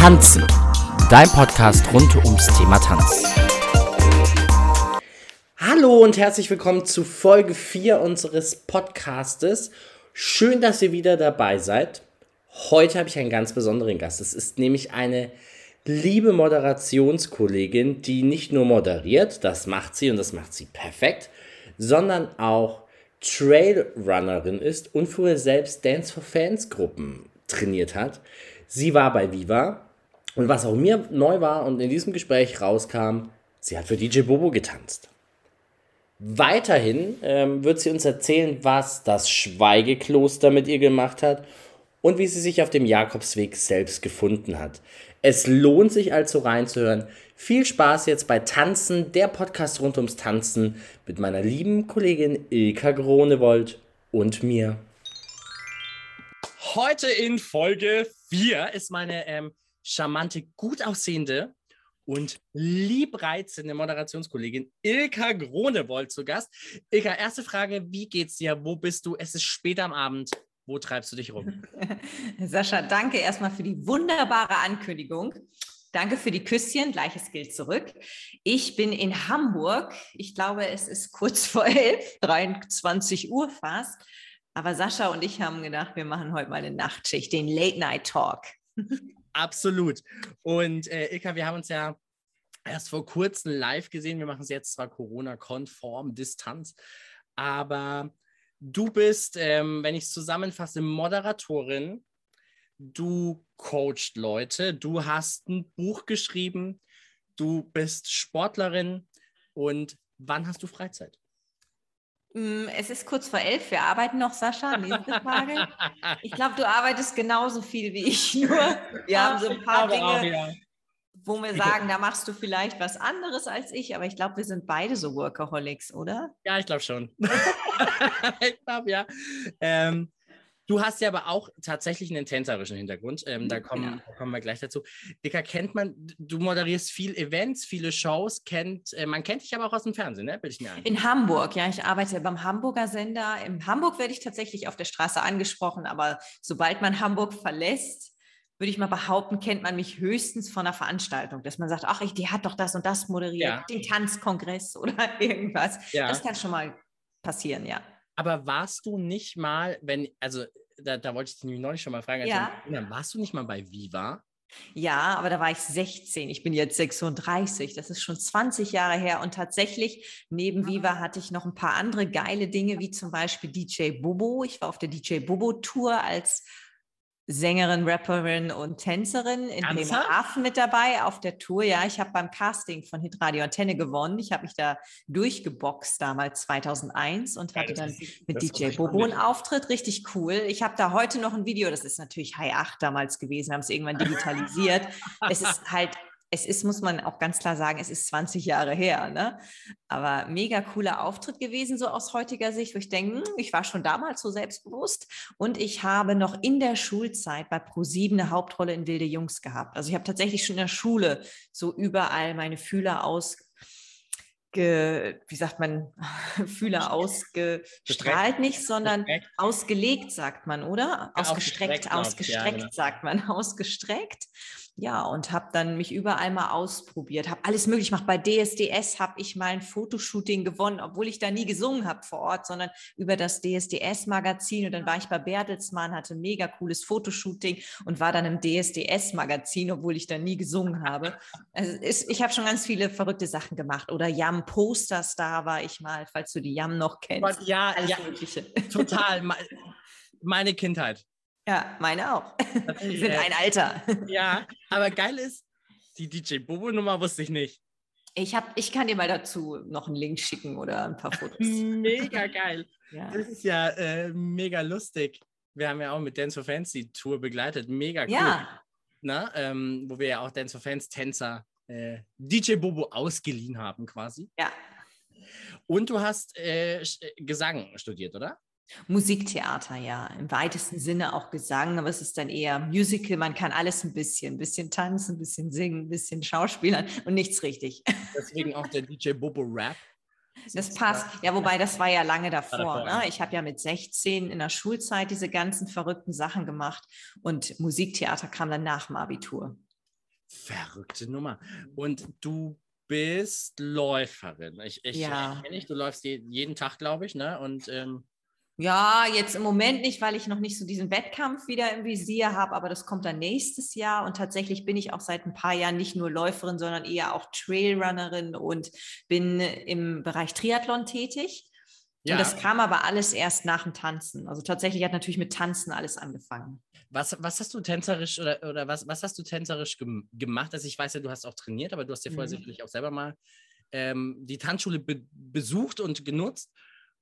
Tanzen, dein Podcast rund ums Thema Tanz. Hallo und herzlich willkommen zu Folge 4 unseres Podcastes. Schön, dass ihr wieder dabei seid. Heute habe ich einen ganz besonderen Gast. Es ist nämlich eine liebe Moderationskollegin, die nicht nur moderiert, das macht sie und das macht sie perfekt, sondern auch Trailrunnerin ist und früher selbst Dance for Fans Gruppen trainiert hat. Sie war bei Viva und was auch mir neu war und in diesem Gespräch rauskam, sie hat für DJ Bobo getanzt. Weiterhin ähm, wird sie uns erzählen, was das Schweigekloster mit ihr gemacht hat und wie sie sich auf dem Jakobsweg selbst gefunden hat. Es lohnt sich also reinzuhören. Viel Spaß jetzt bei Tanzen, der Podcast rund ums Tanzen mit meiner lieben Kollegin Ilka Gronewold und mir. Heute in Folge 4 ist meine ähm, charmante, gut aussehende und liebreizende Moderationskollegin Ilka Gronewold zu Gast. Ilka, erste Frage, wie geht's dir? Wo bist du? Es ist spät am Abend. Wo treibst du dich rum? Sascha, danke erstmal für die wunderbare Ankündigung. Danke für die Küsschen. Gleiches gilt zurück. Ich bin in Hamburg. Ich glaube, es ist kurz vor elf, 23 Uhr fast. Aber Sascha und ich haben gedacht, wir machen heute mal eine Nachtschicht, den Late Night Talk. Absolut. Und äh, Ilka, wir haben uns ja erst vor kurzem live gesehen. Wir machen es jetzt zwar Corona-konform, Distanz, aber du bist, ähm, wenn ich es zusammenfasse, Moderatorin. Du coacht Leute, du hast ein Buch geschrieben, du bist Sportlerin und wann hast du Freizeit? Mm, es ist kurz vor elf. Wir arbeiten noch, Sascha. Nächste Frage. Ich glaube, du arbeitest genauso viel wie ich. Nur wir haben so ein paar Dinge, auch, ja. wo wir sagen, da machst du vielleicht was anderes als ich. Aber ich glaube, wir sind beide so Workaholics, oder? Ja, ich glaube schon. ich glaube ja. Ähm, Du hast ja aber auch tatsächlich einen tänzerischen Hintergrund. Ähm, da, kommen, ja. kommen, wir gleich dazu. Dicker, kennt man, du moderierst viel Events, viele Shows, kennt, äh, man kennt dich aber auch aus dem Fernsehen, ne? Bild ich mir ein. In Hamburg, ja. Ich arbeite beim Hamburger Sender. In Hamburg werde ich tatsächlich auf der Straße angesprochen, aber sobald man Hamburg verlässt, würde ich mal behaupten, kennt man mich höchstens von einer Veranstaltung, dass man sagt, ach, ich, die hat doch das und das moderiert, ja. den Tanzkongress oder irgendwas. Ja. Das kann schon mal passieren, ja. Aber warst du nicht mal, wenn, also da, da wollte ich dich nämlich neulich schon mal fragen, ja. Kinder, warst du nicht mal bei Viva? Ja, aber da war ich 16. Ich bin jetzt 36. Das ist schon 20 Jahre her. Und tatsächlich, neben Viva hatte ich noch ein paar andere geile Dinge, wie zum Beispiel DJ Bobo. Ich war auf der DJ Bobo Tour als Sängerin, Rapperin und Tänzerin in Bremerhaven mit dabei auf der Tour. Ja, ich habe beim Casting von Hitradio Antenne gewonnen. Ich habe mich da durchgeboxt damals 2001 und hatte dann mit DJ Bobo einen Auftritt. Richtig cool. Ich habe da heute noch ein Video. Das ist natürlich High 8 damals gewesen, haben es irgendwann digitalisiert. es ist halt es ist, muss man auch ganz klar sagen, es ist 20 Jahre her. Ne? Aber mega cooler Auftritt gewesen, so aus heutiger Sicht, wo ich denke, hm, ich war schon damals so selbstbewusst und ich habe noch in der Schulzeit bei ProSieben eine Hauptrolle in Wilde Jungs gehabt. Also ich habe tatsächlich schon in der Schule so überall meine Fühler aus Ge, wie sagt man, Fühler ausgestrahlt nicht, sondern ausgelegt, sagt man, oder? Ausgestreckt, ausgestreckt, ausgestreckt ja, genau. sagt man, ausgestreckt ja, und habe dann mich überall mal ausprobiert, habe alles möglich gemacht. Bei DSDS habe ich mal ein Fotoshooting gewonnen, obwohl ich da nie gesungen habe vor Ort, sondern über das DSDS-Magazin. Und dann war ich bei Bertelsmann, hatte ein mega cooles Fotoshooting und war dann im DSDS-Magazin, obwohl ich da nie gesungen habe. Also ist, ich habe schon ganz viele verrückte Sachen gemacht. Oder Yam Posterstar war ich mal, falls du die Yam noch kennst. Ja, ja total. Meine Kindheit. Ja, meine auch. Wir sind ein Alter. Ja, aber geil ist, die DJ Bobo-Nummer wusste ich nicht. Ich, hab, ich kann dir mal dazu noch einen Link schicken oder ein paar Fotos. Mega geil. ja. Das ist ja äh, mega lustig. Wir haben ja auch mit Dance for Fans die Tour begleitet. Mega cool. Ja. Na, ähm, wo wir ja auch Dance for Fans Tänzer äh, DJ Bobo ausgeliehen haben quasi. Ja. Und du hast äh, Gesang studiert, oder? Musiktheater, ja, im weitesten Sinne auch Gesang, aber es ist dann eher Musical. Man kann alles ein bisschen, ein bisschen tanzen, ein bisschen singen, ein bisschen schauspielern und nichts richtig. Deswegen auch der DJ Bobo Rap. Das passt. Ja, wobei das war ja lange davor. Ne? Ich habe ja mit 16 in der Schulzeit diese ganzen verrückten Sachen gemacht und Musiktheater kam dann nach dem Abitur. Verrückte Nummer. Und du bist Läuferin. Ich, ich Ja. kenne dich, du läufst je, jeden Tag, glaube ich, ne? Und ähm, Ja, jetzt im Moment nicht, weil ich noch nicht so diesen Wettkampf wieder im Visier habe, aber das kommt dann nächstes Jahr. Und tatsächlich bin ich auch seit ein paar Jahren nicht nur Läuferin, sondern eher auch Trailrunnerin und bin im Bereich Triathlon tätig. ja, Und das kam aber alles erst nach dem Tanzen. Also tatsächlich hat natürlich mit Tanzen alles angefangen. was, was hast du tänzerisch oder, oder was, was hast du tänzerisch gem gemacht? Also ich weiß ja, du hast auch trainiert, aber du hast ja vorher Mhm. sicherlich auch selber mal ähm, die Tanzschule be besucht und genutzt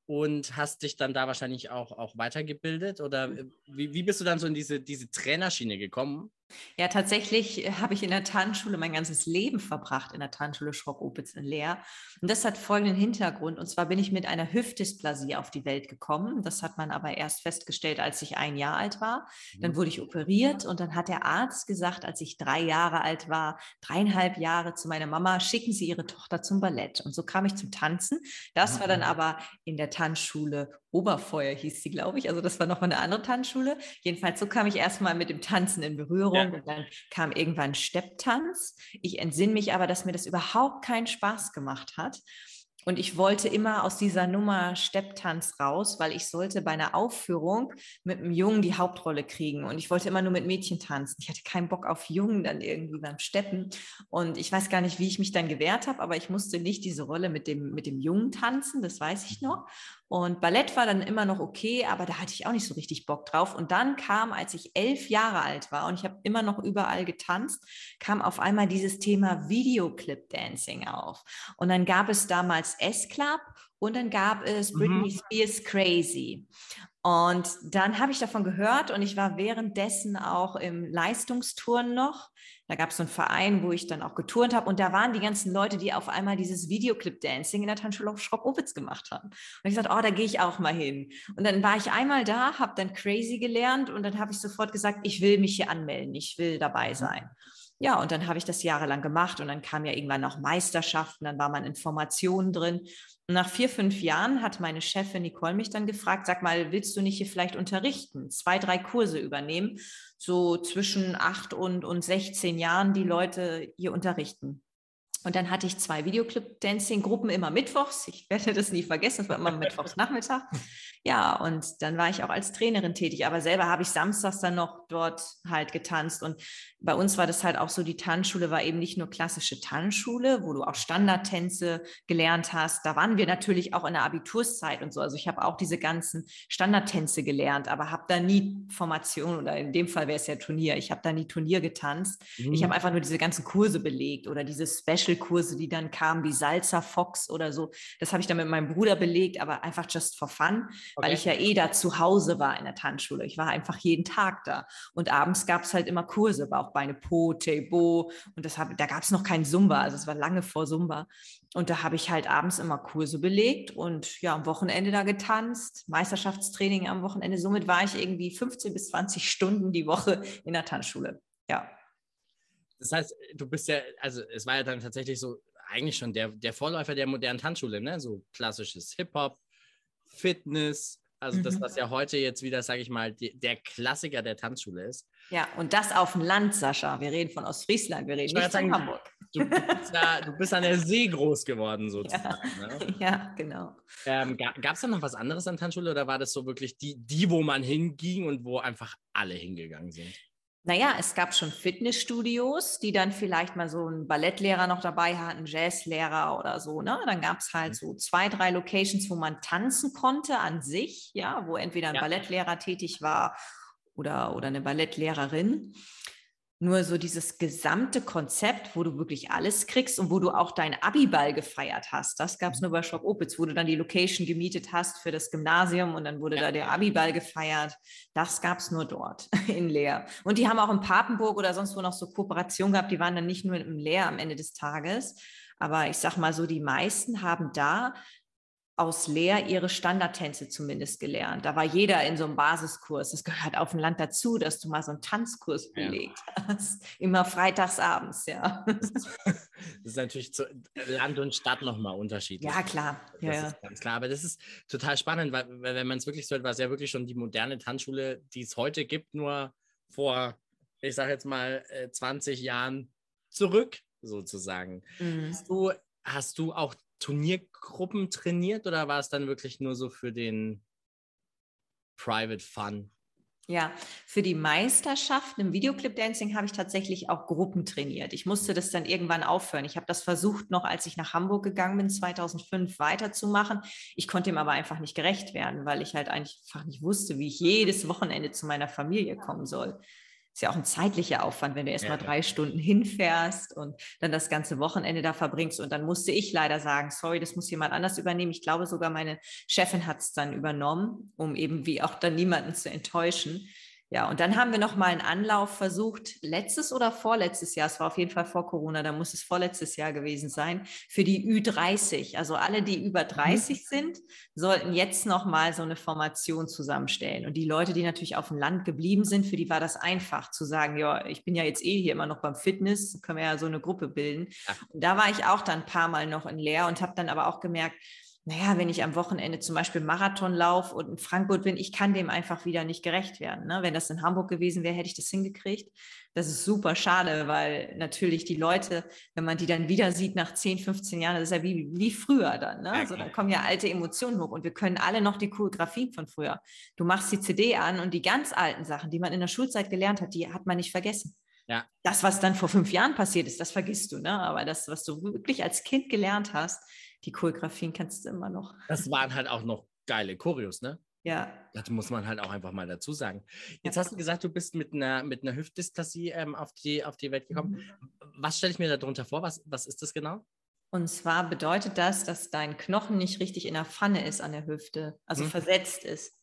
und hast dich dann da wahrscheinlich auch, auch weitergebildet oder äh, wie, wie bist du dann so in diese, diese Trainerschiene gekommen? Ja, tatsächlich äh, habe ich in der Tanzschule mein ganzes Leben verbracht, in der Tanzschule Schrock-Opitz in Leer. Und das hat folgenden Hintergrund. Und zwar bin ich mit einer Hüftdysplasie auf die Welt gekommen. Das hat man aber erst festgestellt, als ich ein Jahr alt war. Dann wurde ich operiert und dann hat der Arzt gesagt, als ich drei Jahre alt war, dreieinhalb Jahre zu meiner Mama, schicken Sie Ihre Tochter zum Ballett. Und so kam ich zum Tanzen. Das war dann aber in der Tanzschule Oberfeuer, hieß sie, glaube ich. Also das war nochmal eine andere Tanzschule. Jedenfalls so kam ich erstmal mit dem Tanzen in Berührung Ja. und dann kam irgendwann Stepptanz. Ich entsinne mich aber, dass mir das überhaupt keinen Spaß gemacht hat. Und ich wollte immer aus dieser Nummer Stepptanz raus, weil ich sollte bei einer Aufführung mit einem Jungen die Hauptrolle kriegen. Und ich wollte immer nur mit Mädchen tanzen. Ich hatte keinen Bock auf Jungen dann irgendwie beim Steppen. Und ich weiß gar nicht, wie ich mich dann gewehrt habe, aber ich musste nicht diese Rolle mit dem, mit dem Jungen tanzen, das weiß ich noch. Und Ballett war dann immer noch okay, aber da hatte ich auch nicht so richtig Bock drauf. Und dann kam, als ich elf Jahre alt war und ich habe immer noch überall getanzt, kam auf einmal dieses Thema Videoclip Dancing auf. Und dann gab es damals S-Club und dann gab es Mhm. Britney Spears Crazy. Und dann habe ich davon gehört und ich war währenddessen auch im Leistungsturnen noch. Da gab es so einen Verein, wo ich dann auch geturnt habe und da waren die ganzen Leute, die auf einmal dieses Videoclip-Dancing in der Tanzschule auf Schrock-Opitz gemacht haben. Und ich sagte, oh, da gehe ich auch mal hin. Und dann war ich einmal da, habe dann Crazy gelernt und dann habe ich sofort gesagt, ich will mich hier anmelden, ich will dabei sein. Ja, und dann habe ich das jahrelang gemacht und dann kam ja irgendwann noch Meisterschaften, dann war man in Formationen drin. Und nach vier, fünf Jahren hat meine Chefin Nicole mich dann gefragt, sag mal, willst du nicht hier vielleicht unterrichten, zwei, drei Kurse übernehmen, so zwischen acht und, und 16 Jahren die Leute hier unterrichten. Und dann hatte ich zwei Videoclip-Dancing-Gruppen immer mittwochs. Ich werde das nie vergessen, das war immer mittwochs Nachmittag. Ja, und dann war ich auch als Trainerin tätig, aber selber habe ich samstags dann noch dort halt getanzt. Und bei uns war das halt auch so, die Tanzschule war eben nicht nur klassische Tanzschule, wo du auch Standardtänze gelernt hast. Da waren wir natürlich auch in der Abiturszeit und so. Also ich habe auch diese ganzen Standardtänze gelernt, aber habe da nie Formation oder in dem Fall wäre es ja Turnier. Ich habe da nie Turnier getanzt. Mhm. Ich habe einfach nur diese ganzen Kurse belegt oder diese Special-Kurse, die dann kamen, wie Salsa Fox oder so. Das habe ich dann mit meinem Bruder belegt, aber einfach just for fun, weil ich ja eh da zu Hause war in der Tanzschule. Ich war einfach jeden Tag da. Und abends gab es halt immer Kurse, Bauchbeine Po, Tebo. Und das hab, da gab es noch kein Zumba, also es war lange vor Zumba. Und da habe ich halt abends immer Kurse belegt und ja, am Wochenende da getanzt, Meisterschaftstraining am Wochenende. Somit war ich irgendwie 15 bis 20 Stunden die Woche in der Tanzschule. Ja. Das heißt, du bist ja, also es war ja dann tatsächlich so, eigentlich schon der, der Vorläufer der modernen Tanzschule, ne? So klassisches Hip-Hop, Fitness, also das, Mhm. was ja heute jetzt wieder, sage ich mal, die, der Klassiker der Tanzschule ist. Ja, und das auf dem Land, Sascha. Wir reden von Ostfriesland, wir reden Ich nicht wollte von sagen, Hamburg. Du, bist ja, du bist an der See groß geworden, sozusagen. Ne? Ja, genau. Ähm, Gab es da noch was anderes an Tanzschule oder war das so wirklich die, die, wo man hinging und wo einfach alle hingegangen sind? Naja, es gab schon Fitnessstudios, die dann vielleicht mal so einen Ballettlehrer noch dabei hatten, Jazzlehrer oder so. Ne? Dann gab es halt so zwei, drei Locations, wo man tanzen konnte an sich, ja, wo entweder ein Ja. Ballettlehrer tätig war oder, oder eine Ballettlehrerin. Nur so dieses gesamte Konzept, wo du wirklich alles kriegst und wo du auch deinen Abiball gefeiert hast, das gab es nur bei Shop Opitz, wo du dann die Location gemietet hast für das Gymnasium und dann wurde Ja. da der Abiball gefeiert. Das gab es nur dort in Leer. Und die haben auch in Papenburg oder sonst wo noch so Kooperationen gehabt, die waren dann nicht nur im Leer am Ende des Tages. Aber ich sag mal so, die meisten haben da aus Leer ihre Standardtänze zumindest gelernt. Da war jeder in so einem Basiskurs. Das gehört auf dem Land dazu, dass du mal so einen Tanzkurs Ja. belegt hast. Immer freitags abends, ja. Das ist natürlich zu Land und Stadt nochmal unterschiedlich. Ja, klar. Das Ja, ja. ist ganz klar. Aber das ist total spannend, weil, wenn man es wirklich so hört, war es ja wirklich schon die moderne Tanzschule, die es heute gibt, nur vor, ich sage jetzt mal, äh, 20 Jahren zurück, sozusagen. Mhm. Hast, du, hast du auch Turniergruppen trainiert oder war es dann wirklich nur so für den Private Fun? Ja, für die Meisterschaft im Videoclip Dancing habe ich tatsächlich auch Gruppen trainiert. Ich musste das dann irgendwann aufhören. Ich habe das versucht, noch als ich nach Hamburg gegangen bin, 2005 weiterzumachen. Ich konnte ihm aber einfach nicht gerecht werden, weil ich halt einfach nicht wusste, wie ich jedes Wochenende zu meiner Familie kommen soll ist ja auch ein zeitlicher Aufwand, wenn du erst mal drei Stunden hinfährst und dann das ganze Wochenende da verbringst. Und dann musste ich leider sagen, sorry, das muss jemand anders übernehmen. Ich glaube sogar meine Chefin hat es dann übernommen, um eben wie auch dann niemanden zu enttäuschen. Ja, und dann haben wir noch mal einen Anlauf versucht, letztes oder vorletztes Jahr, es war auf jeden Fall vor Corona, da muss es vorletztes Jahr gewesen sein, für die Ü30. Also alle, die über 30 mhm. sind, sollten jetzt noch mal so eine Formation zusammenstellen. Und die Leute, die natürlich auf dem Land geblieben sind, für die war das einfach zu sagen, ja, ich bin ja jetzt eh hier immer noch beim Fitness, können wir ja so eine Gruppe bilden. Und da war ich auch dann ein paar Mal noch in Leer und habe dann aber auch gemerkt, naja, wenn ich am Wochenende zum Beispiel Marathon laufe und in Frankfurt bin, ich kann dem einfach wieder nicht gerecht werden. Ne? Wenn das in Hamburg gewesen wäre, hätte ich das hingekriegt. Das ist super schade, weil natürlich die Leute, wenn man die dann wieder sieht nach 10, 15 Jahren, das ist ja wie, wie früher dann. Ne? Also dann kommen ja alte Emotionen hoch und wir können alle noch die Choreografien von früher. Du machst die CD an und die ganz alten Sachen, die man in der Schulzeit gelernt hat, die hat man nicht vergessen. Ja. Das, was dann vor fünf Jahren passiert ist, das vergisst du, ne? Aber das, was du wirklich als Kind gelernt hast, die Choreografien kennst du immer noch. Das waren halt auch noch geile Choreos, ne? Ja. Das muss man halt auch einfach mal dazu sagen. Jetzt ja. hast du gesagt, du bist mit einer, mit einer Hüftdysplasie ähm, auf, die, auf die Welt gekommen. Mhm. Was stelle ich mir darunter vor? Was, was ist das genau? Und zwar bedeutet das, dass dein Knochen nicht richtig in der Pfanne ist an der Hüfte, also mhm. versetzt ist.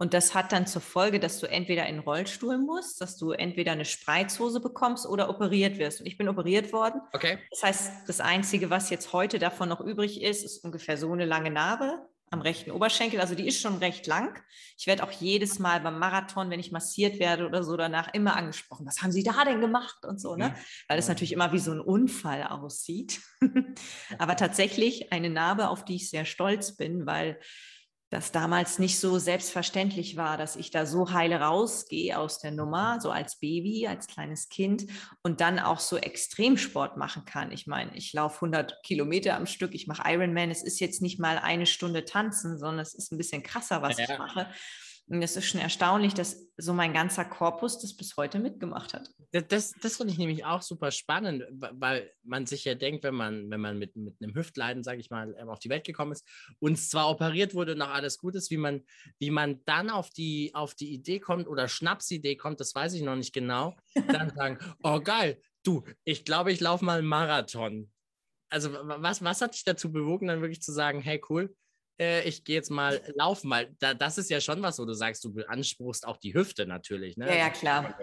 Und das hat dann zur Folge, dass du entweder in den Rollstuhl musst, dass du entweder eine Spreizhose bekommst oder operiert wirst. Und ich bin operiert worden. Okay. Das heißt, das Einzige, was jetzt heute davon noch übrig ist, ist ungefähr so eine lange Narbe am rechten Oberschenkel. Also die ist schon recht lang. Ich werde auch jedes Mal beim Marathon, wenn ich massiert werde oder so danach immer angesprochen. Was haben Sie da denn gemacht und so, ne? Weil es natürlich immer wie so ein Unfall aussieht. Aber tatsächlich eine Narbe, auf die ich sehr stolz bin, weil das damals nicht so selbstverständlich war, dass ich da so heile rausgehe aus der Nummer, so als Baby, als kleines Kind und dann auch so Extremsport machen kann. Ich meine, ich laufe 100 Kilometer am Stück, ich mache Ironman. Es ist jetzt nicht mal eine Stunde tanzen, sondern es ist ein bisschen krasser, was ja. ich mache. Und es ist schon erstaunlich, dass so mein ganzer Korpus das bis heute mitgemacht hat. Das, das finde ich nämlich auch super spannend, weil man sich ja denkt, wenn man, wenn man mit, mit einem Hüftleiden, sage ich mal, auf die Welt gekommen ist und zwar operiert wurde und auch alles gut ist, wie man, wie man dann auf die, auf die Idee kommt oder Schnapsidee kommt, das weiß ich noch nicht genau, dann sagen, oh geil, du, ich glaube, ich laufe mal einen Marathon. Also was, was hat dich dazu bewogen, dann wirklich zu sagen, hey cool, äh, ich gehe jetzt mal laufen, weil da, das ist ja schon was, wo du sagst, du beanspruchst auch die Hüfte natürlich. Ne? Ja, ja, klar.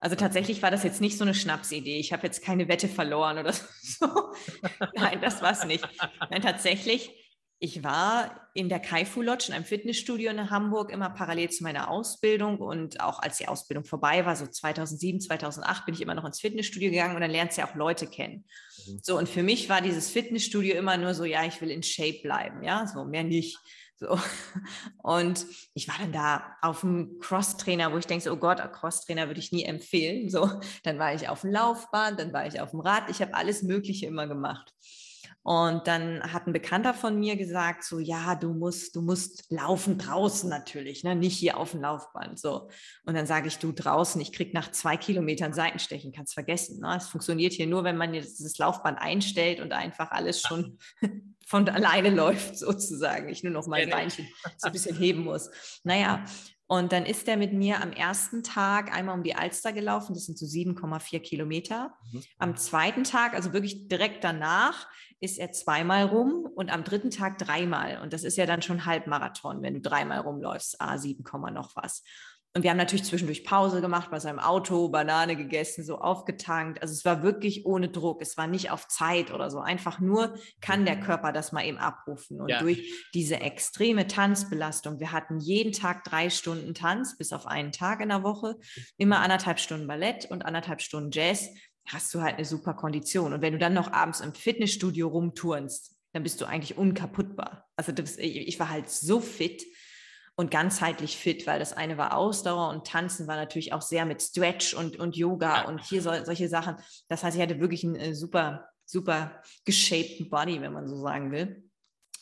Also tatsächlich war das jetzt nicht so eine Schnapsidee. Ich habe jetzt keine Wette verloren oder so. Nein, das war es nicht. Nein, tatsächlich ich war in der Kaifu Lodge in einem Fitnessstudio in Hamburg immer parallel zu meiner Ausbildung und auch als die Ausbildung vorbei war, so 2007, 2008 bin ich immer noch ins Fitnessstudio gegangen und dann lernst du ja auch Leute kennen. Mhm. So und für mich war dieses Fitnessstudio immer nur so, ja, ich will in Shape bleiben, ja, so mehr nicht. So. Und ich war dann da auf dem Crosstrainer, wo ich denke, so, oh Gott, Crosstrainer würde ich nie empfehlen. So, dann war ich auf dem Laufbahn, dann war ich auf dem Rad. Ich habe alles Mögliche immer gemacht. Und dann hat ein Bekannter von mir gesagt, so, ja, du musst, du musst laufen draußen natürlich, ne? nicht hier auf dem Laufband, so. Und dann sage ich, du draußen, ich krieg nach zwei Kilometern Seitenstechen, kannst vergessen, ne? Es funktioniert hier nur, wenn man jetzt dieses Laufband einstellt und einfach alles schon von alleine läuft, sozusagen. Ich nur noch mein Beinchen so ein bisschen heben muss. Naja, und dann ist er mit mir am ersten Tag einmal um die Alster gelaufen, das sind so 7,4 Kilometer. Mhm. Am zweiten Tag, also wirklich direkt danach, ist er zweimal rum und am dritten Tag dreimal. Und das ist ja dann schon Halbmarathon, wenn du dreimal rumläufst, A, 7, noch was. Und wir haben natürlich zwischendurch Pause gemacht bei seinem Auto, Banane gegessen, so aufgetankt. Also es war wirklich ohne Druck. Es war nicht auf Zeit oder so. Einfach nur kann der Körper das mal eben abrufen. Und ja. durch diese extreme Tanzbelastung, wir hatten jeden Tag drei Stunden Tanz, bis auf einen Tag in der Woche, immer anderthalb Stunden Ballett und anderthalb Stunden Jazz, hast du halt eine super Kondition. Und wenn du dann noch abends im Fitnessstudio rumturnst, dann bist du eigentlich unkaputtbar. Also das, ich war halt so fit und ganzheitlich fit, weil das eine war Ausdauer und Tanzen war natürlich auch sehr mit Stretch und, und Yoga ja. und hier so, solche Sachen. Das heißt, ich hatte wirklich einen äh, super, super geshapten Body, wenn man so sagen will.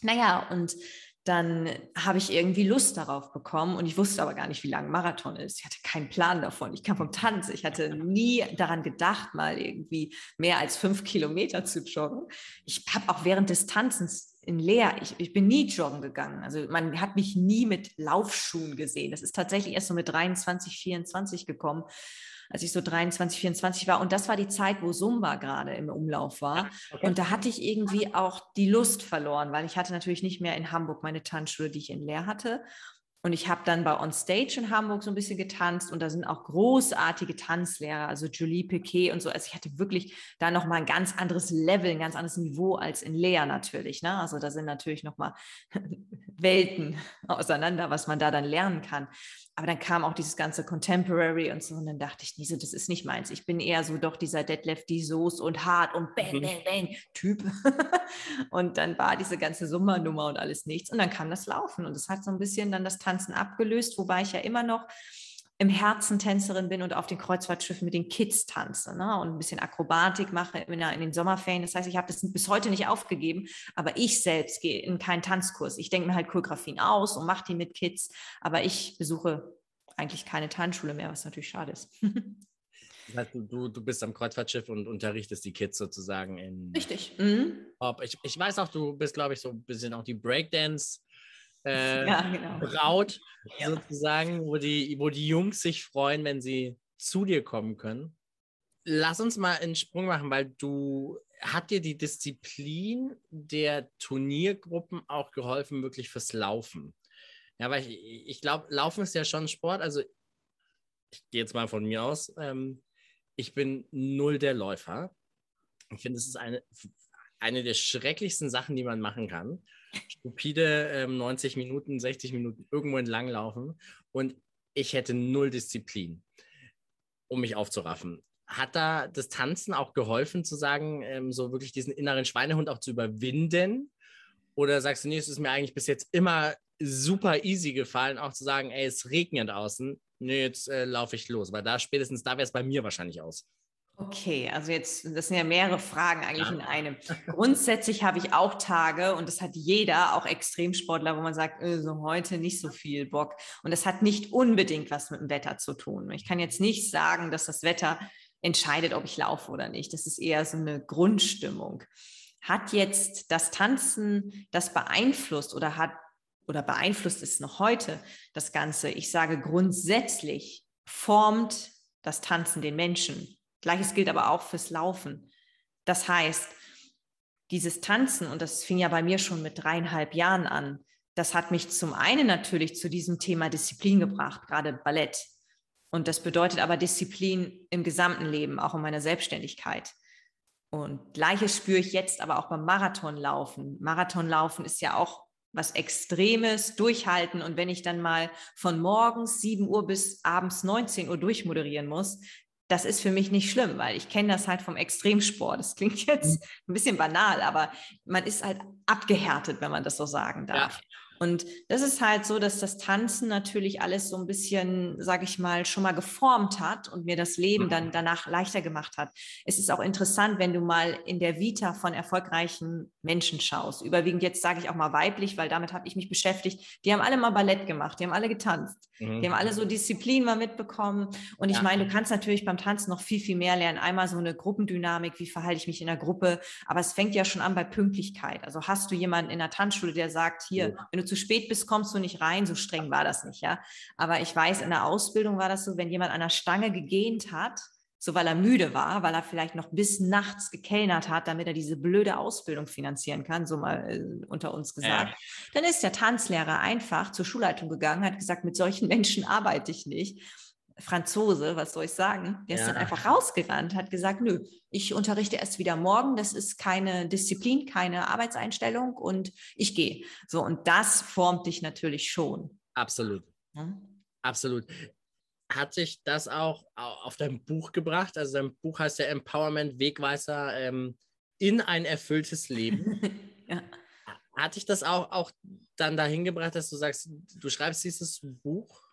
Naja, und dann habe ich irgendwie Lust darauf bekommen und ich wusste aber gar nicht, wie lang Marathon ist. Ich hatte keinen Plan davon. Ich kam vom Tanz. Ich hatte nie daran gedacht, mal irgendwie mehr als fünf Kilometer zu joggen. Ich habe auch während des Tanzens in Leer, ich, ich bin nie joggen gegangen. Also man hat mich nie mit Laufschuhen gesehen. Das ist tatsächlich erst so mit 23, 24 gekommen als ich so 23, 24 war. Und das war die Zeit, wo Zumba gerade im Umlauf war. Okay. Und da hatte ich irgendwie auch die Lust verloren, weil ich hatte natürlich nicht mehr in Hamburg meine Tanzschule, die ich in Leer hatte. Und ich habe dann bei On Stage in Hamburg so ein bisschen getanzt und da sind auch großartige Tanzlehrer, also Julie Piquet und so. Also ich hatte wirklich da nochmal ein ganz anderes Level, ein ganz anderes Niveau als in Lea natürlich. Ne? Also da sind natürlich nochmal Welten auseinander, was man da dann lernen kann. Aber dann kam auch dieses ganze Contemporary und so und dann dachte ich, nee, so, das ist nicht meins. Ich bin eher so doch dieser Deadlift, die Soße und hart und bang, mhm. bang, bang Typ. und dann war diese ganze Summernummer und alles nichts. Und dann kam das Laufen und es hat so ein bisschen dann das Tanzen abgelöst, wobei ich ja immer noch im Herzen Tänzerin bin und auf den Kreuzfahrtschiffen mit den Kids tanze ne? und ein bisschen Akrobatik mache in, in den Sommerferien. Das heißt, ich habe das bis heute nicht aufgegeben, aber ich selbst gehe in keinen Tanzkurs. Ich denke mir halt Choreografien aus und mache die mit Kids, aber ich besuche eigentlich keine Tanzschule mehr, was natürlich schade ist. Das heißt, du, du bist am Kreuzfahrtschiff und unterrichtest die Kids sozusagen in. Richtig. Mhm. Ich, ich weiß auch, du bist, glaube ich, so ein bisschen auch die Breakdance- äh, ja, genau. Braut ja. sozusagen, wo die, wo die Jungs sich freuen, wenn sie zu dir kommen können. Lass uns mal einen Sprung machen, weil du hat dir die Disziplin der Turniergruppen auch geholfen, wirklich fürs Laufen. Ja, weil ich, ich glaube, Laufen ist ja schon Sport. Also ich gehe jetzt mal von mir aus. Ähm, ich bin null der Läufer. Ich finde, es ist eine, eine der schrecklichsten Sachen, die man machen kann stupide ähm, 90 Minuten, 60 Minuten irgendwo entlang laufen und ich hätte null Disziplin, um mich aufzuraffen. Hat da das Tanzen auch geholfen, zu sagen, ähm, so wirklich diesen inneren Schweinehund auch zu überwinden? Oder sagst du, nee, es ist mir eigentlich bis jetzt immer super easy gefallen, auch zu sagen, ey, es regnet außen, nee, jetzt äh, laufe ich los, weil da spätestens da wäre es bei mir wahrscheinlich aus. Okay, also jetzt, das sind ja mehrere Fragen eigentlich ja. in einem. Grundsätzlich habe ich auch Tage und das hat jeder, auch Extremsportler, wo man sagt, äh, so heute nicht so viel Bock. Und das hat nicht unbedingt was mit dem Wetter zu tun. Ich kann jetzt nicht sagen, dass das Wetter entscheidet, ob ich laufe oder nicht. Das ist eher so eine Grundstimmung. Hat jetzt das Tanzen das beeinflusst oder hat oder beeinflusst es noch heute das Ganze? Ich sage grundsätzlich formt das Tanzen den Menschen Gleiches gilt aber auch fürs Laufen. Das heißt, dieses Tanzen, und das fing ja bei mir schon mit dreieinhalb Jahren an, das hat mich zum einen natürlich zu diesem Thema Disziplin gebracht, gerade Ballett. Und das bedeutet aber Disziplin im gesamten Leben, auch in meiner Selbstständigkeit. Und gleiches spüre ich jetzt aber auch beim Marathonlaufen. Marathonlaufen ist ja auch was Extremes, durchhalten. Und wenn ich dann mal von morgens 7 Uhr bis abends 19 Uhr durchmoderieren muss, das ist für mich nicht schlimm, weil ich kenne das halt vom Extremsport. Das klingt jetzt mhm. ein bisschen banal, aber man ist halt abgehärtet, wenn man das so sagen darf. Ja. Und das ist halt so, dass das Tanzen natürlich alles so ein bisschen, sage ich mal, schon mal geformt hat und mir das Leben dann mhm. danach leichter gemacht hat. Es ist auch interessant, wenn du mal in der Vita von erfolgreichen Menschen schaust. Überwiegend jetzt sage ich auch mal weiblich, weil damit habe ich mich beschäftigt. Die haben alle mal Ballett gemacht, die haben alle getanzt, mhm. die haben alle so Disziplin mal mitbekommen. Und ich ja. meine, du kannst natürlich beim Tanzen noch viel, viel mehr lernen. Einmal so eine Gruppendynamik, wie verhalte ich mich in der Gruppe. Aber es fängt ja schon an bei Pünktlichkeit. Also hast du jemanden in der Tanzschule, der sagt, hier, ja. wenn du zu spät bist, kommst du nicht rein. So streng war das nicht, ja. Aber ich weiß, in der Ausbildung war das so, wenn jemand an der Stange gegähnt hat, so weil er müde war, weil er vielleicht noch bis nachts gekellnert hat, damit er diese blöde Ausbildung finanzieren kann, so mal äh, unter uns gesagt. Ja. Dann ist der Tanzlehrer einfach zur Schulleitung gegangen, hat gesagt, mit solchen Menschen arbeite ich nicht. Franzose, was soll ich sagen? Der ja. ist dann einfach rausgerannt, hat gesagt, nö, ich unterrichte erst wieder morgen, das ist keine Disziplin, keine Arbeitseinstellung und ich gehe. So, und das formt dich natürlich schon. Absolut. Ja? Absolut. Hat sich das auch auf dein Buch gebracht? Also dein Buch heißt ja Empowerment, Wegweiser ähm, in ein erfülltes Leben. ja. Hat dich das auch, auch dann dahin gebracht, dass du sagst, du schreibst dieses Buch?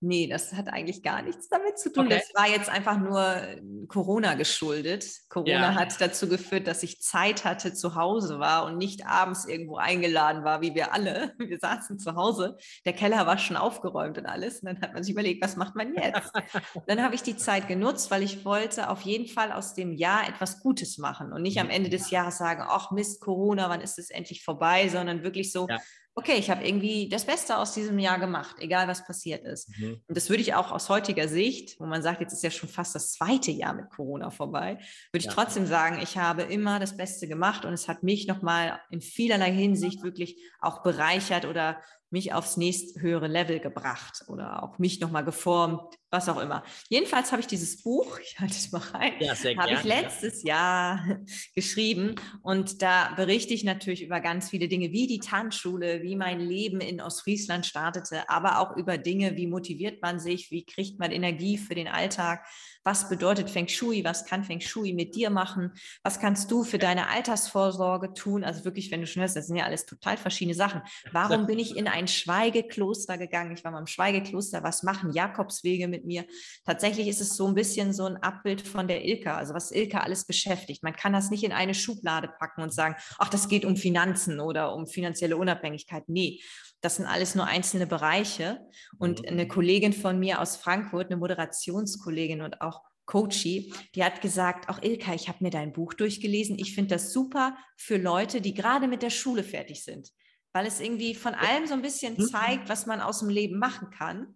Nee, das hat eigentlich gar nichts damit zu tun. Okay. Das war jetzt einfach nur äh, Corona geschuldet. Corona ja. hat dazu geführt, dass ich Zeit hatte, zu Hause war und nicht abends irgendwo eingeladen war, wie wir alle. Wir saßen zu Hause. Der Keller war schon aufgeräumt und alles. Und dann hat man sich überlegt, was macht man jetzt? dann habe ich die Zeit genutzt, weil ich wollte auf jeden Fall aus dem Jahr etwas Gutes machen und nicht am Ende des Jahres sagen, ach Mist, Corona, wann ist es endlich vorbei, sondern wirklich so, ja okay, ich habe irgendwie das Beste aus diesem Jahr gemacht, egal was passiert ist. Mhm. Und das würde ich auch aus heutiger Sicht, wo man sagt, jetzt ist ja schon fast das zweite Jahr mit Corona vorbei, würde ich ja. trotzdem sagen, ich habe immer das Beste gemacht und es hat mich nochmal in vielerlei Hinsicht wirklich auch bereichert oder mich aufs nächsthöhere Level gebracht oder auch mich nochmal geformt, was auch immer. Jedenfalls habe ich dieses Buch, ich halte es mal rein, ja, habe ich letztes ja. Jahr geschrieben und da berichte ich natürlich über ganz viele Dinge, wie die Tanzschule, wie mein Leben in Ostfriesland startete, aber auch über Dinge, wie motiviert man sich, wie kriegt man Energie für den Alltag, was bedeutet Feng Shui, was kann Feng Shui mit dir machen, was kannst du für deine Altersvorsorge tun, also wirklich, wenn du schon hörst, das sind ja alles total verschiedene Sachen. Warum bin ich in ein Schweigekloster gegangen? Ich war mal im Schweigekloster, was machen Jakobswege mit mir? Tatsächlich ist es so ein bisschen so ein Abbild von der Ilka, also was Ilka alles beschäftigt. Man kann das nicht in eine Schublade packen und sagen, ach, das geht um Finanzen oder um finanzielle Unabhängigkeit. Nee, das sind alles nur einzelne Bereiche. Und mhm. eine Kollegin von mir aus Frankfurt, eine Moderationskollegin und auch Coachy, die hat gesagt, auch Ilka, ich habe mir dein Buch durchgelesen. Ich finde das super für Leute, die gerade mit der Schule fertig sind, weil es irgendwie von allem so ein bisschen mhm. zeigt, was man aus dem Leben machen kann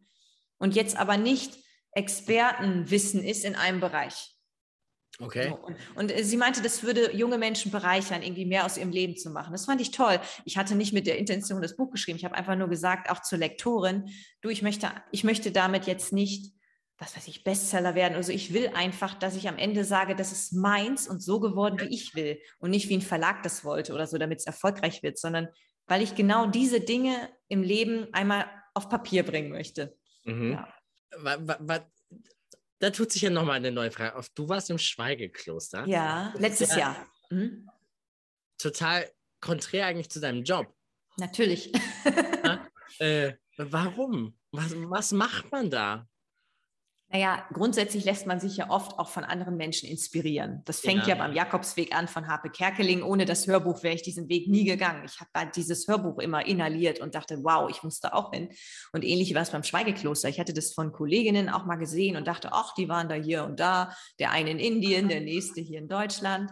und jetzt aber nicht Expertenwissen ist in einem Bereich. Okay. Und, und, sie meinte, das würde junge Menschen bereichern, irgendwie mehr aus ihrem Leben zu machen. Das fand ich toll. Ich hatte nicht mit der Intention das Buch geschrieben. Ich habe einfach nur gesagt, auch zur Lektorin, du, ich möchte, ich möchte damit jetzt nicht, was weiß ich, Bestseller werden. Also ich will einfach, dass ich am Ende sage, das ist meins und so geworden, wie ich will. Und nicht wie ein Verlag das wollte oder so, damit es erfolgreich wird, sondern weil ich genau diese Dinge im Leben einmal auf Papier bringen möchte. Mhm. Ja. Da tut sich ja nochmal eine neue Frage auf. Du warst im Schweigekloster. Ja, letztes Jahr. Mhm. Total konträr eigentlich zu deinem Job. Natürlich. ja, äh, warum? Was, was macht man da? Naja, grundsätzlich lässt man sich ja oft auch von anderen Menschen inspirieren. Das fängt ja, ja beim Jakobsweg an von Harpe Kerkeling. Ohne das Hörbuch wäre ich diesen Weg nie gegangen. Ich habe halt dieses Hörbuch immer inhaliert und dachte, wow, ich muss da auch hin. Und ähnlich war es beim Schweigekloster. Ich hatte das von Kolleginnen auch mal gesehen und dachte, ach, die waren da hier und da. Der eine in Indien, der nächste hier in Deutschland.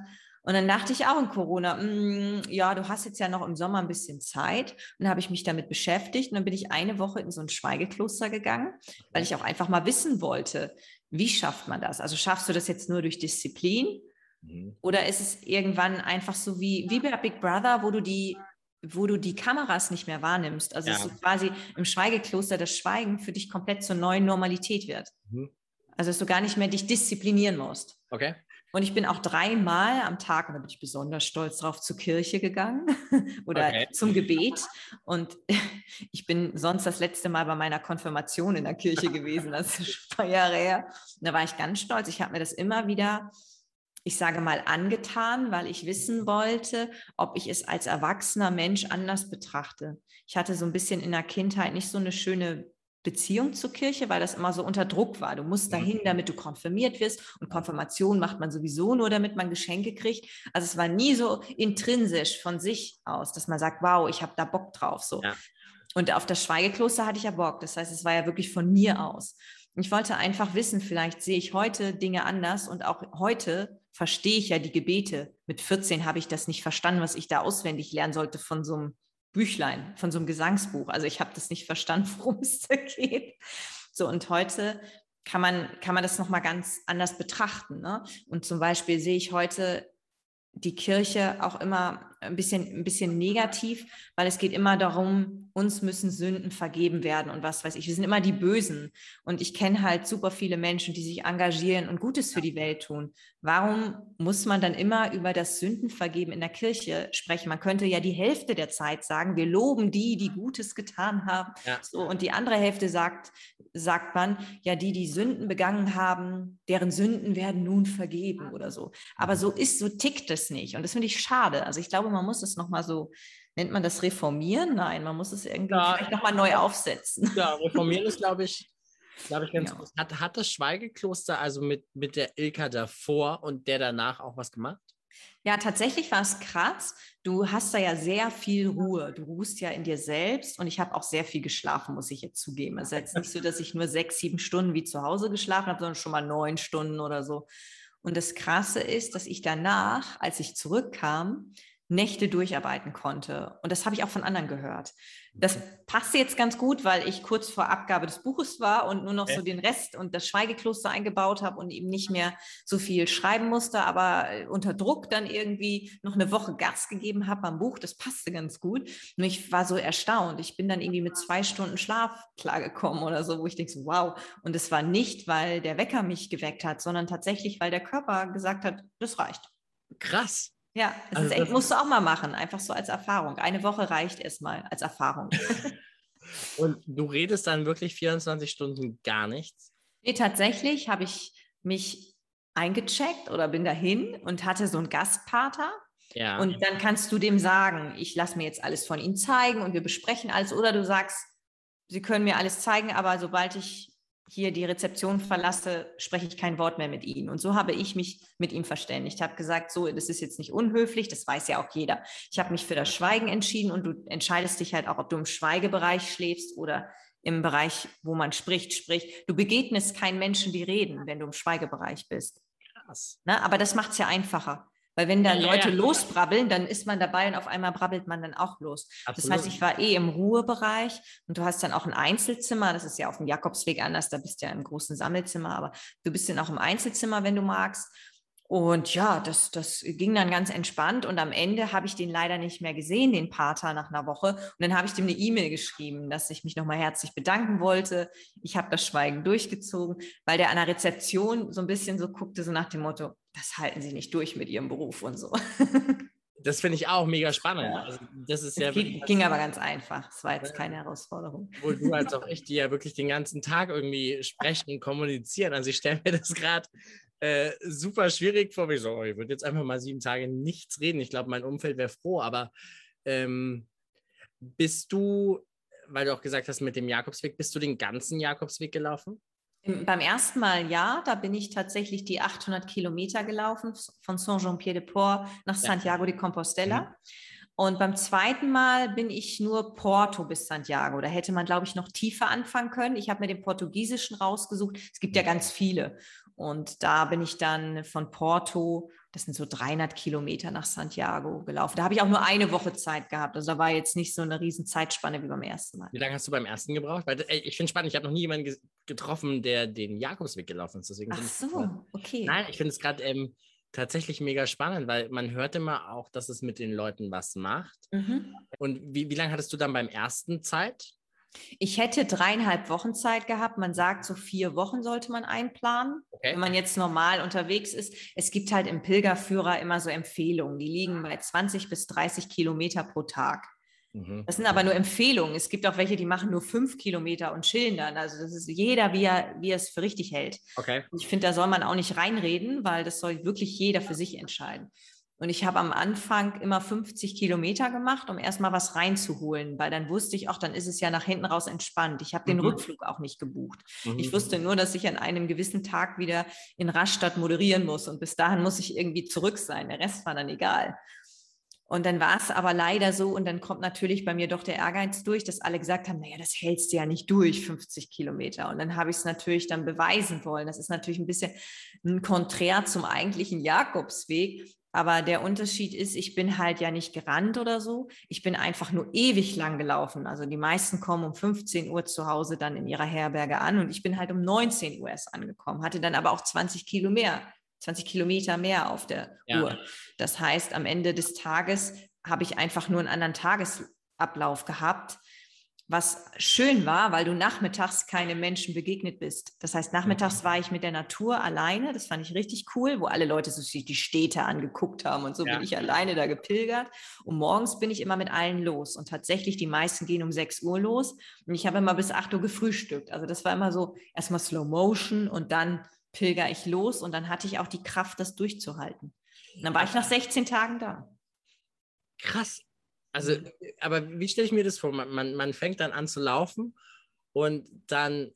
Und dann dachte ich auch in Corona, mh, mm, ja, du hast jetzt ja noch im Sommer ein bisschen Zeit. Und dann habe ich mich damit beschäftigt und dann bin ich eine Woche in so ein Schweigekloster gegangen, weil ich auch einfach mal wissen wollte, wie schafft man das? Also schaffst du das jetzt nur durch Disziplin? Mhm. Oder ist es irgendwann einfach so wie, wie bei Big Brother, wo du die wo du die Kameras nicht mehr wahrnimmst. Also ja. es quasi im Schweigekloster das Schweigen für dich komplett zur neuen Normalität wird. Mhm. Also dass du gar nicht mehr dich disziplinieren musst. Okay. Und ich bin auch dreimal am Tag, und da bin ich besonders stolz drauf, zur Kirche gegangen oder okay. zum Gebet. Und ich bin sonst das letzte Mal bei meiner Konfirmation in der Kirche gewesen, das ist schon ein paar Jahre her. Und da war ich ganz stolz. Ich habe mir das immer wieder, ich sage mal, angetan, weil ich wissen wollte, ob ich es als erwachsener Mensch anders betrachte. Ich hatte so ein bisschen in der Kindheit nicht so eine schöne Beziehung zur Kirche, weil das immer so unter Druck war. Du musst dahin, mhm. damit du konfirmiert wirst. Und Konfirmation macht man sowieso nur, damit man Geschenke kriegt. Also es war nie so intrinsisch von sich aus, dass man sagt, wow, ich habe da Bock drauf. So. Ja. Und auf das Schweigekloster hatte ich ja Bock. Das heißt, es war ja wirklich von mir aus. Ich wollte einfach wissen, vielleicht sehe ich heute Dinge anders und auch heute verstehe ich ja die Gebete. Mit 14 habe ich das nicht verstanden, was ich da auswendig lernen sollte von so einem Büchlein, von so einem Gesangsbuch. Also ich habe das nicht verstanden, worum es da geht. So, und heute kann man, kann man das nochmal ganz anders betrachten. Ne? Und zum Beispiel sehe ich heute die Kirche auch immer ein bisschen, ein bisschen negativ, weil es geht immer darum, uns müssen Sünden vergeben werden und was weiß ich. Wir sind immer die Bösen. Und ich kenne halt super viele Menschen, die sich engagieren und Gutes für die Welt tun. Warum muss man dann immer über das Sündenvergeben in der Kirche sprechen? Man könnte ja die Hälfte der Zeit sagen, wir loben die, die Gutes getan haben. Ja. So, und die andere Hälfte sagt, sagt man, ja, die, die Sünden begangen haben, deren Sünden werden nun vergeben oder so. Aber so ist, so tickt es nicht. Und das finde ich schade. Also ich glaube, man muss es nochmal so Nennt man das Reformieren? Nein, man muss es irgendwie ja, vielleicht nochmal neu aufsetzen. Ja, Reformieren ist, glaube ich, glaube ich, ganz ja. gut. Hat, hat das Schweigekloster also mit, mit der Ilka davor und der danach auch was gemacht? Ja, tatsächlich war es krass. Du hast da ja sehr viel Ruhe. Du ruhst ja in dir selbst und ich habe auch sehr viel geschlafen, muss ich jetzt zugeben. Es ist jetzt nicht so, dass ich nur sechs, sieben Stunden wie zu Hause geschlafen habe, sondern schon mal neun Stunden oder so. Und das Krasse ist, dass ich danach, als ich zurückkam, Nächte durcharbeiten konnte. Und das habe ich auch von anderen gehört. Das passt jetzt ganz gut, weil ich kurz vor Abgabe des Buches war und nur noch so den Rest und das Schweigekloster eingebaut habe und eben nicht mehr so viel schreiben musste, aber äh, unter Druck dann irgendwie noch eine Woche Gas gegeben habe am Buch. Das passte ganz gut. Und ich war so erstaunt. Ich bin dann irgendwie mit zwei Stunden Schlaf klargekommen oder so, wo ich denke, so, wow. Und es war nicht, weil der Wecker mich geweckt hat, sondern tatsächlich, weil der Körper gesagt hat, das reicht. Krass. Ja, das also, ist echt, musst du auch mal machen, einfach so als Erfahrung. Eine Woche reicht erstmal als Erfahrung. Und du redest dann wirklich 24 Stunden gar nichts? Nee, tatsächlich habe ich mich eingecheckt oder bin dahin und hatte so einen Gastpater. Ja. Und dann kannst du dem sagen, ich lasse mir jetzt alles von ihm zeigen und wir besprechen alles. Oder du sagst, sie können mir alles zeigen, aber sobald ich hier die Rezeption verlasse, spreche ich kein Wort mehr mit Ihnen. Und so habe ich mich mit ihm verständigt. Ich habe gesagt, so, das ist jetzt nicht unhöflich, das weiß ja auch jeder. Ich habe mich für das Schweigen entschieden und du entscheidest dich halt auch, ob du im Schweigebereich schläfst oder im Bereich, wo man spricht, sprich, du begegnest keinen Menschen, die reden, wenn du im Schweigebereich bist. Krass. Na, aber das macht es ja einfacher. Weil wenn da ja, Leute ja. losbrabbeln, dann ist man dabei und auf einmal brabbelt man dann auch los. Absolut. Das heißt, ich war eh im Ruhebereich und du hast dann auch ein Einzelzimmer. Das ist ja auf dem Jakobsweg anders, da bist du ja im großen Sammelzimmer, aber du bist dann auch im Einzelzimmer, wenn du magst. Und ja, das, das ging dann ganz entspannt. Und am Ende habe ich den leider nicht mehr gesehen, den Pater, nach einer Woche. Und dann habe ich dem eine E-Mail geschrieben, dass ich mich nochmal herzlich bedanken wollte. Ich habe das Schweigen durchgezogen, weil der an der Rezeption so ein bisschen so guckte, so nach dem Motto, das halten Sie nicht durch mit Ihrem Beruf und so. Das finde ich auch mega spannend. Ja. Also das ist ja ging, ging aber ganz einfach. Es war jetzt keine Herausforderung. Wo du als auch ich, die ja wirklich den ganzen Tag irgendwie sprechen und kommunizieren. Also ich stelle mir das gerade äh, super schwierig vor mir. So, oh, ich würde jetzt einfach mal sieben Tage nichts reden. Ich glaube, mein Umfeld wäre froh, aber ähm, bist du, weil du auch gesagt hast, mit dem Jakobsweg, bist du den ganzen Jakobsweg gelaufen? Beim ersten Mal ja, da bin ich tatsächlich die 800 Kilometer gelaufen von Saint-Jean-Pied-de-Port nach Santiago de Compostela. Mhm. Und beim zweiten Mal bin ich nur Porto bis Santiago. Da hätte man, glaube ich, noch tiefer anfangen können. Ich habe mir den Portugiesischen rausgesucht. Es gibt ja ganz viele. Und da bin ich dann von Porto, das sind so 300 Kilometer nach Santiago gelaufen. Da habe ich auch nur eine Woche Zeit gehabt. Also da war jetzt nicht so eine riesen Zeitspanne wie beim ersten Mal. Wie lange hast du beim ersten gebraucht? Weil ey, ich finde spannend, ich habe noch nie jemanden getroffen, der den Jakobsweg gelaufen ist. Deswegen Ach so, okay. Nein, ich finde es gerade ähm, tatsächlich mega spannend, weil man hört immer auch, dass es mit den Leuten was macht. Mhm. Und wie, wie lange hattest du dann beim ersten Zeit? Ich hätte dreieinhalb Wochen Zeit gehabt. Man sagt, so vier Wochen sollte man einplanen, okay. wenn man jetzt normal unterwegs ist. Es gibt halt im Pilgerführer immer so Empfehlungen. Die liegen bei 20 bis 30 Kilometer pro Tag. Mhm. Das sind aber nur Empfehlungen. Es gibt auch welche, die machen nur fünf Kilometer und chillen dann. Also das ist jeder, wie er, wie er es für richtig hält. Okay. ich finde, da soll man auch nicht reinreden, weil das soll wirklich jeder für sich entscheiden. Und ich habe am Anfang immer 50 Kilometer gemacht, um erstmal was reinzuholen, weil dann wusste ich auch, dann ist es ja nach hinten raus entspannt. Ich habe den mhm. Rückflug auch nicht gebucht. Mhm. Ich wusste nur, dass ich an einem gewissen Tag wieder in Rastatt moderieren muss und bis dahin muss ich irgendwie zurück sein. Der Rest war dann egal. Und dann war es aber leider so, und dann kommt natürlich bei mir doch der Ehrgeiz durch, dass alle gesagt haben, naja, das hältst du ja nicht durch, 50 Kilometer. Und dann habe ich es natürlich dann beweisen wollen. Das ist natürlich ein bisschen ein Konträr zum eigentlichen Jakobsweg. Aber der Unterschied ist, ich bin halt ja nicht gerannt oder so. Ich bin einfach nur ewig lang gelaufen. Also die meisten kommen um 15 Uhr zu Hause dann in ihrer Herberge an und ich bin halt um 19 Uhr erst angekommen, hatte dann aber auch 20 Kilo mehr 20 Kilometer mehr auf der ja. Uhr. Das heißt, am Ende des Tages habe ich einfach nur einen anderen Tagesablauf gehabt, was schön war, weil du nachmittags keine Menschen begegnet bist. Das heißt, nachmittags mhm. war ich mit der Natur alleine. Das fand ich richtig cool, wo alle Leute so sich die Städte angeguckt haben und so ja. bin ich alleine da gepilgert. Und morgens bin ich immer mit allen los. Und tatsächlich, die meisten gehen um 6 Uhr los. Und ich habe immer bis 8 Uhr gefrühstückt. Also das war immer so erstmal Slow Motion und dann pilger ich los und dann hatte ich auch die Kraft, das durchzuhalten. Und dann war ich nach 16 Tagen da. Krass. Also, mhm. aber wie stelle ich mir das vor? Man, man, man fängt dann an zu laufen und dann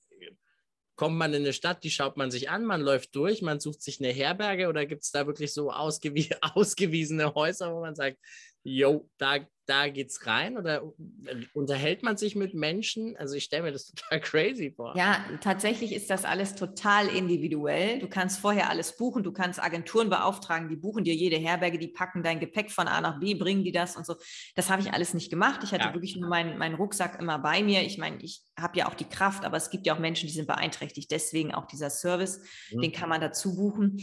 kommt man in eine Stadt, die schaut man sich an, man läuft durch, man sucht sich eine Herberge oder gibt es da wirklich so ausgewie ausgewiesene Häuser, wo man sagt, jo, da, da geht's rein oder unterhält man sich mit Menschen? Also ich stelle mir das total crazy vor. Ja, tatsächlich ist das alles total individuell. Du kannst vorher alles buchen, du kannst Agenturen beauftragen, die buchen dir jede Herberge, die packen dein Gepäck von A nach B, bringen die das und so. Das habe ich alles nicht gemacht. Ich hatte ja. wirklich nur meinen, meinen Rucksack immer bei mir. Ich meine, ich habe ja auch die Kraft, aber es gibt ja auch Menschen, die sind beeinträchtigt. Deswegen auch dieser Service, mhm. den kann man dazu buchen.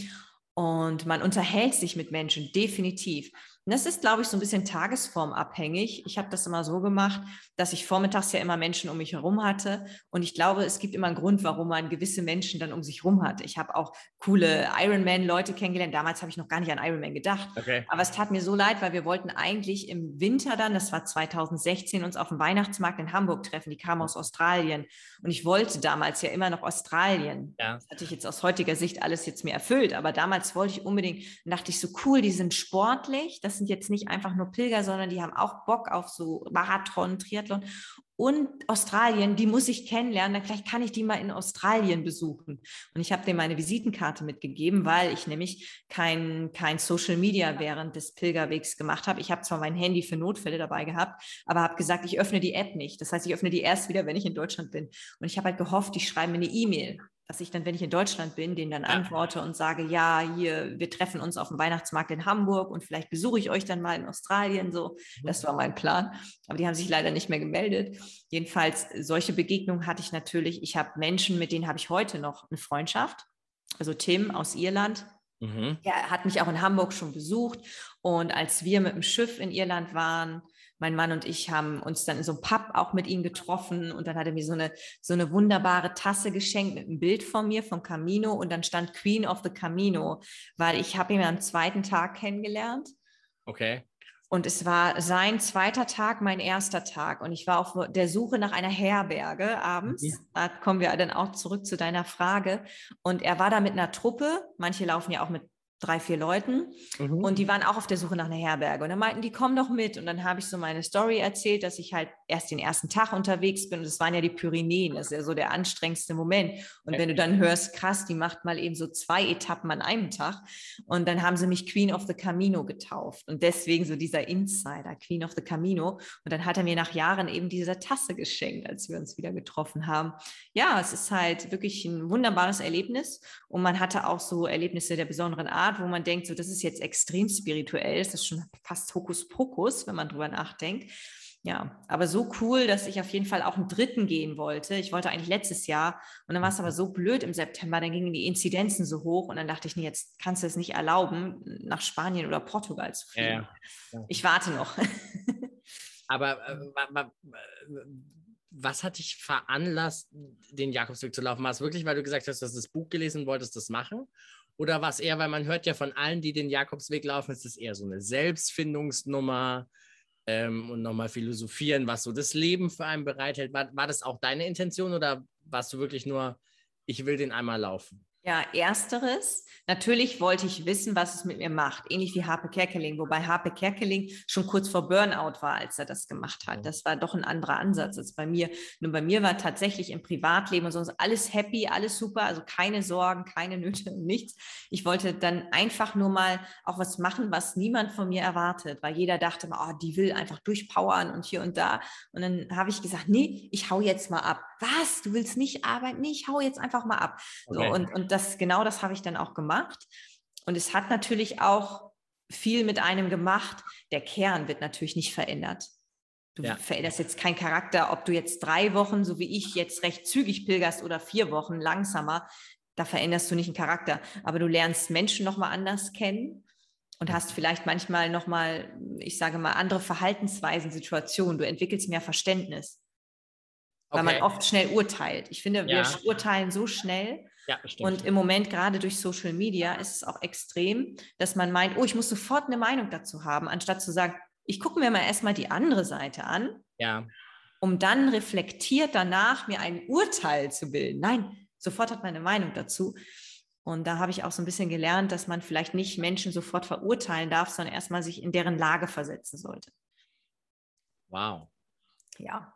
Und man unterhält sich mit Menschen, definitiv. Und das ist, glaube ich, so ein bisschen tagesformabhängig. Ich habe das immer so gemacht, dass ich vormittags ja immer Menschen um mich herum hatte. Und ich glaube, es gibt immer einen Grund, warum man gewisse Menschen dann um sich herum hat. Ich habe auch coole Ironman-Leute kennengelernt. Damals habe ich noch gar nicht an Ironman gedacht. Okay. Aber es tat mir so leid, weil wir wollten eigentlich im Winter dann, das war 2016, uns auf dem Weihnachtsmarkt in Hamburg treffen. Die kamen aus Australien. Und ich wollte damals ja immer noch Australien. Ja. Das hatte ich jetzt aus heutiger Sicht alles jetzt mir erfüllt. Aber damals wollte ich unbedingt, dachte ich so cool, die sind sportlich. Das sind jetzt nicht einfach nur Pilger, sondern die haben auch Bock auf so Marathon, Triathlon. Und Australien, die muss ich kennenlernen. Dann vielleicht kann ich die mal in Australien besuchen. Und ich habe dem meine Visitenkarte mitgegeben, weil ich nämlich kein, kein Social Media während des Pilgerwegs gemacht habe. Ich habe zwar mein Handy für Notfälle dabei gehabt, aber habe gesagt, ich öffne die App nicht. Das heißt, ich öffne die erst wieder, wenn ich in Deutschland bin. Und ich habe halt gehofft, die schreiben mir eine E-Mail dass ich dann, wenn ich in Deutschland bin, denen dann antworte und sage, ja, hier, wir treffen uns auf dem Weihnachtsmarkt in Hamburg und vielleicht besuche ich euch dann mal in Australien. So, mhm. das war mein Plan. Aber die haben sich leider nicht mehr gemeldet. Jedenfalls, solche Begegnungen hatte ich natürlich. Ich habe Menschen, mit denen habe ich heute noch eine Freundschaft. Also Tim aus Irland, Mhm. Er hat mich auch in Hamburg schon besucht. Und als wir mit dem Schiff in Irland waren, mein Mann und ich haben uns dann in so einem Pub auch mit ihm getroffen und dann hat er mir so eine, so eine wunderbare Tasse geschenkt mit einem Bild von mir, vom Camino und dann stand Queen of the Camino, weil ich habe ihn am zweiten Tag kennengelernt. Okay. Und es war sein zweiter Tag, mein erster Tag. Und ich war auf der Suche nach einer Herberge abends. Mhm. Da kommen wir dann auch zurück zu deiner Frage. Und er war da mit einer Truppe. Manche laufen ja auch mit drei, vier Leuten mhm. und die waren auch auf der Suche nach einer Herberge. Und dann meinten, die kommen doch mit. Und dann habe ich so meine Story erzählt, dass ich halt erst den ersten Tag unterwegs bin. Und es waren ja die Pyrenäen, das ist ja so der anstrengendste Moment. Und wenn du dann hörst, krass, die macht mal eben so zwei Etappen an einem Tag. Und dann haben sie mich Queen of the Camino getauft. Und deswegen so dieser Insider, Queen of the Camino. Und dann hat er mir nach Jahren eben diese Tasse geschenkt, als wir uns wieder getroffen haben. Ja, es ist halt wirklich ein wunderbares Erlebnis. Und man hatte auch so Erlebnisse der besonderen Art Art, wo man denkt, so das ist jetzt extrem spirituell, das ist schon fast Hokuspokus, wenn man drüber nachdenkt. Ja, aber so cool, dass ich auf jeden Fall auch einen dritten gehen wollte. Ich wollte eigentlich letztes Jahr und dann war es aber so blöd im September, dann gingen die Inzidenzen so hoch und dann dachte ich, nee, jetzt kannst du es nicht erlauben, nach Spanien oder Portugal zu fliegen. Ja. Ich warte noch. aber äh, was hat dich veranlasst, den Jakobsweg zu laufen? War es wirklich, weil du gesagt hast, dass du das Buch gelesen wolltest, das machen? Oder was eher, weil man hört ja von allen, die den Jakobsweg laufen, ist es eher so eine Selbstfindungsnummer ähm, und nochmal philosophieren, was so das Leben für einen bereithält. War, war das auch deine Intention oder warst du wirklich nur, ich will den einmal laufen? Ja, ersteres. Natürlich wollte ich wissen, was es mit mir macht, ähnlich wie Harpe Kerkeling, wobei Harpe Kerkeling schon kurz vor Burnout war, als er das gemacht hat. Das war doch ein anderer Ansatz als bei mir. Nur bei mir war tatsächlich im Privatleben und sonst alles happy, alles super, also keine Sorgen, keine Nöte, nichts. Ich wollte dann einfach nur mal auch was machen, was niemand von mir erwartet, weil jeder dachte, oh, die will einfach durchpowern und hier und da. Und dann habe ich gesagt, nee, ich hau jetzt mal ab. Was? Du willst nicht arbeiten? Nee, ich hau jetzt einfach mal ab. Okay. So, und, und das, genau das habe ich dann auch gemacht. Und es hat natürlich auch viel mit einem gemacht. Der Kern wird natürlich nicht verändert. Du ja. veränderst jetzt keinen Charakter, ob du jetzt drei Wochen, so wie ich, jetzt recht zügig pilgerst oder vier Wochen langsamer. Da veränderst du nicht einen Charakter. Aber du lernst Menschen nochmal anders kennen und hast vielleicht manchmal nochmal, ich sage mal, andere Verhaltensweisen, Situationen. Du entwickelst mehr Verständnis. Weil okay. man oft schnell urteilt. Ich finde, ja. wir urteilen so schnell. Ja. Und im Moment, gerade durch Social Media, ist es auch extrem, dass man meint, oh, ich muss sofort eine Meinung dazu haben, anstatt zu sagen, ich gucke mir mal erstmal die andere Seite an, ja. um dann reflektiert danach mir ein Urteil zu bilden. Nein, sofort hat man eine Meinung dazu. Und da habe ich auch so ein bisschen gelernt, dass man vielleicht nicht Menschen sofort verurteilen darf, sondern erstmal sich in deren Lage versetzen sollte. Wow. Ja.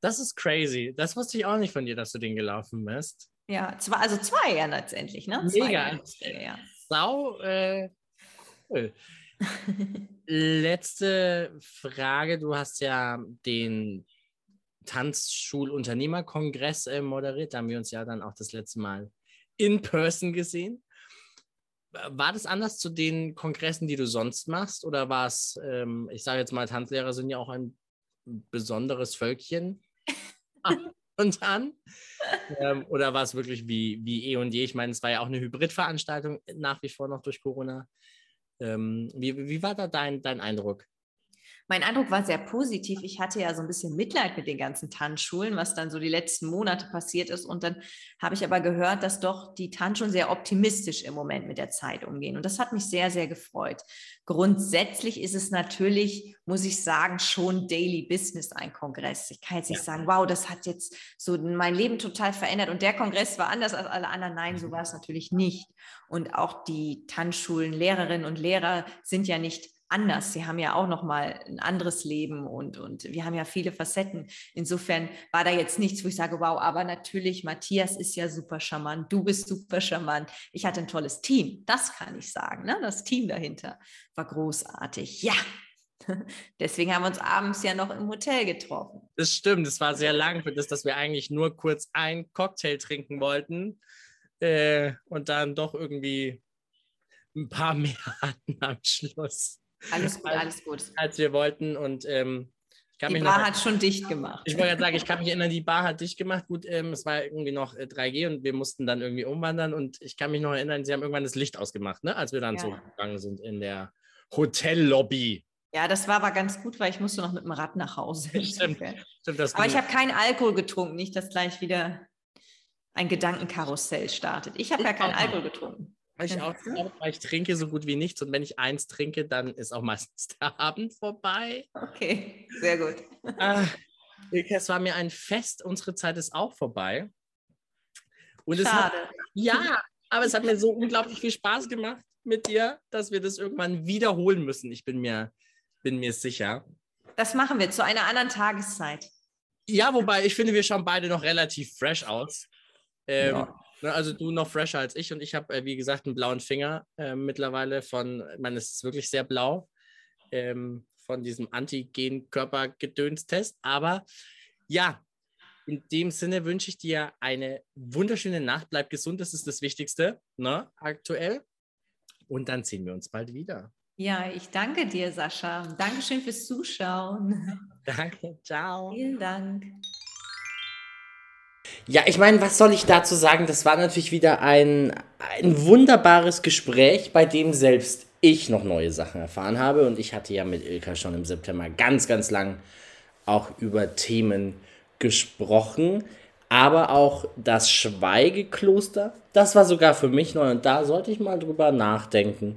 Das ist crazy. Das wusste ich auch nicht von dir, dass du den gelaufen bist. Ja, zwei, also zwei ja letztendlich, ne? Zwei Mega. Ja. Sau. Äh, cool. Letzte Frage. Du hast ja den Tanzschulunternehmerkongress äh, moderiert. Da haben wir uns ja dann auch das letzte Mal in person gesehen. War das anders zu den Kongressen, die du sonst machst? Oder war es, ähm, ich sage jetzt mal, Tanzlehrer sind ja auch ein besonderes Völkchen und an? ähm, oder war es wirklich wie, wie eh und je? Ich meine, es war ja auch eine Hybridveranstaltung nach wie vor noch durch Corona. Ähm, wie, wie war da dein, dein Eindruck? Mein Eindruck war sehr positiv. Ich hatte ja so ein bisschen Mitleid mit den ganzen Tanzschulen, was dann so die letzten Monate passiert ist. Und dann habe ich aber gehört, dass doch die Tanzschulen sehr optimistisch im Moment mit der Zeit umgehen. Und das hat mich sehr, sehr gefreut. Grundsätzlich ist es natürlich, muss ich sagen, schon Daily Business ein Kongress. Ich kann jetzt nicht ja. sagen, wow, das hat jetzt so mein Leben total verändert und der Kongress war anders als alle anderen. Nein, so war es natürlich nicht. Und auch die Tanzschulen, Lehrerinnen und Lehrer sind ja nicht anders. Sie haben ja auch noch mal ein anderes Leben und, und wir haben ja viele Facetten. Insofern war da jetzt nichts, wo ich sage, wow, aber natürlich, Matthias ist ja super charmant, du bist super charmant. Ich hatte ein tolles Team, das kann ich sagen. Ne? Das Team dahinter war großartig. Ja, Deswegen haben wir uns abends ja noch im Hotel getroffen. Das stimmt, es war sehr lang für das, dass wir eigentlich nur kurz einen Cocktail trinken wollten äh, und dann doch irgendwie ein paar mehr hatten am Schluss. Alles gut, alles gut. Als wir wollten und ähm, die Bar noch, hat schon dicht gemacht. Ich wollte gerade sagen, ich kann mich erinnern, die Bar hat dicht gemacht. Gut, ähm, es war irgendwie noch äh, 3G und wir mussten dann irgendwie umwandern und ich kann mich noch erinnern, sie haben irgendwann das Licht ausgemacht, ne? als wir dann ja. so gegangen sind in der Hotellobby. Ja, das war aber ganz gut, weil ich musste noch mit dem Rad nach Hause. Stimmt, stimmt das aber ich habe keinen Alkohol getrunken, nicht, dass gleich wieder ein Gedankenkarussell startet. Ich habe ja keinen Alkohol getrunken. Ich auch, weil ich trinke so gut wie nichts und wenn ich eins trinke, dann ist auch meistens der Abend vorbei. Okay, sehr gut. Ah, es war mir ein Fest, unsere Zeit ist auch vorbei. Und Schade. Hat, ja, aber es hat mir so unglaublich viel Spaß gemacht mit dir, dass wir das irgendwann wiederholen müssen. Ich bin mir, bin mir sicher. Das machen wir zu einer anderen Tageszeit. Ja, wobei ich finde, wir schauen beide noch relativ fresh aus. Ähm, ja. Ne, also du noch fresher als ich und ich habe, äh, wie gesagt, einen blauen Finger äh, mittlerweile von, ich meine, es ist wirklich sehr blau, ähm, von diesem Antigen-Körpergedönstest. Aber ja, in dem Sinne wünsche ich dir eine wunderschöne Nacht. Bleib gesund, das ist das Wichtigste, ne, aktuell. Und dann sehen wir uns bald wieder. Ja, ich danke dir, Sascha. Dankeschön fürs Zuschauen. Danke, ciao. Vielen Dank. Ja, ich meine, was soll ich dazu sagen? Das war natürlich wieder ein, ein wunderbares Gespräch, bei dem selbst ich noch neue Sachen erfahren habe. Und ich hatte ja mit Ilka schon im September ganz, ganz lang auch über Themen gesprochen. Aber auch das Schweigekloster, das war sogar für mich neu. Und da sollte ich mal drüber nachdenken,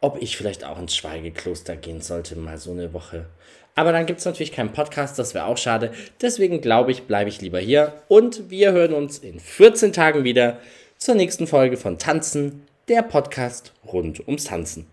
ob ich vielleicht auch ins Schweigekloster gehen sollte, mal so eine Woche. Aber dann gibt es natürlich keinen Podcast, das wäre auch schade. Deswegen glaube ich, bleibe ich lieber hier. Und wir hören uns in 14 Tagen wieder zur nächsten Folge von Tanzen, der Podcast rund ums Tanzen.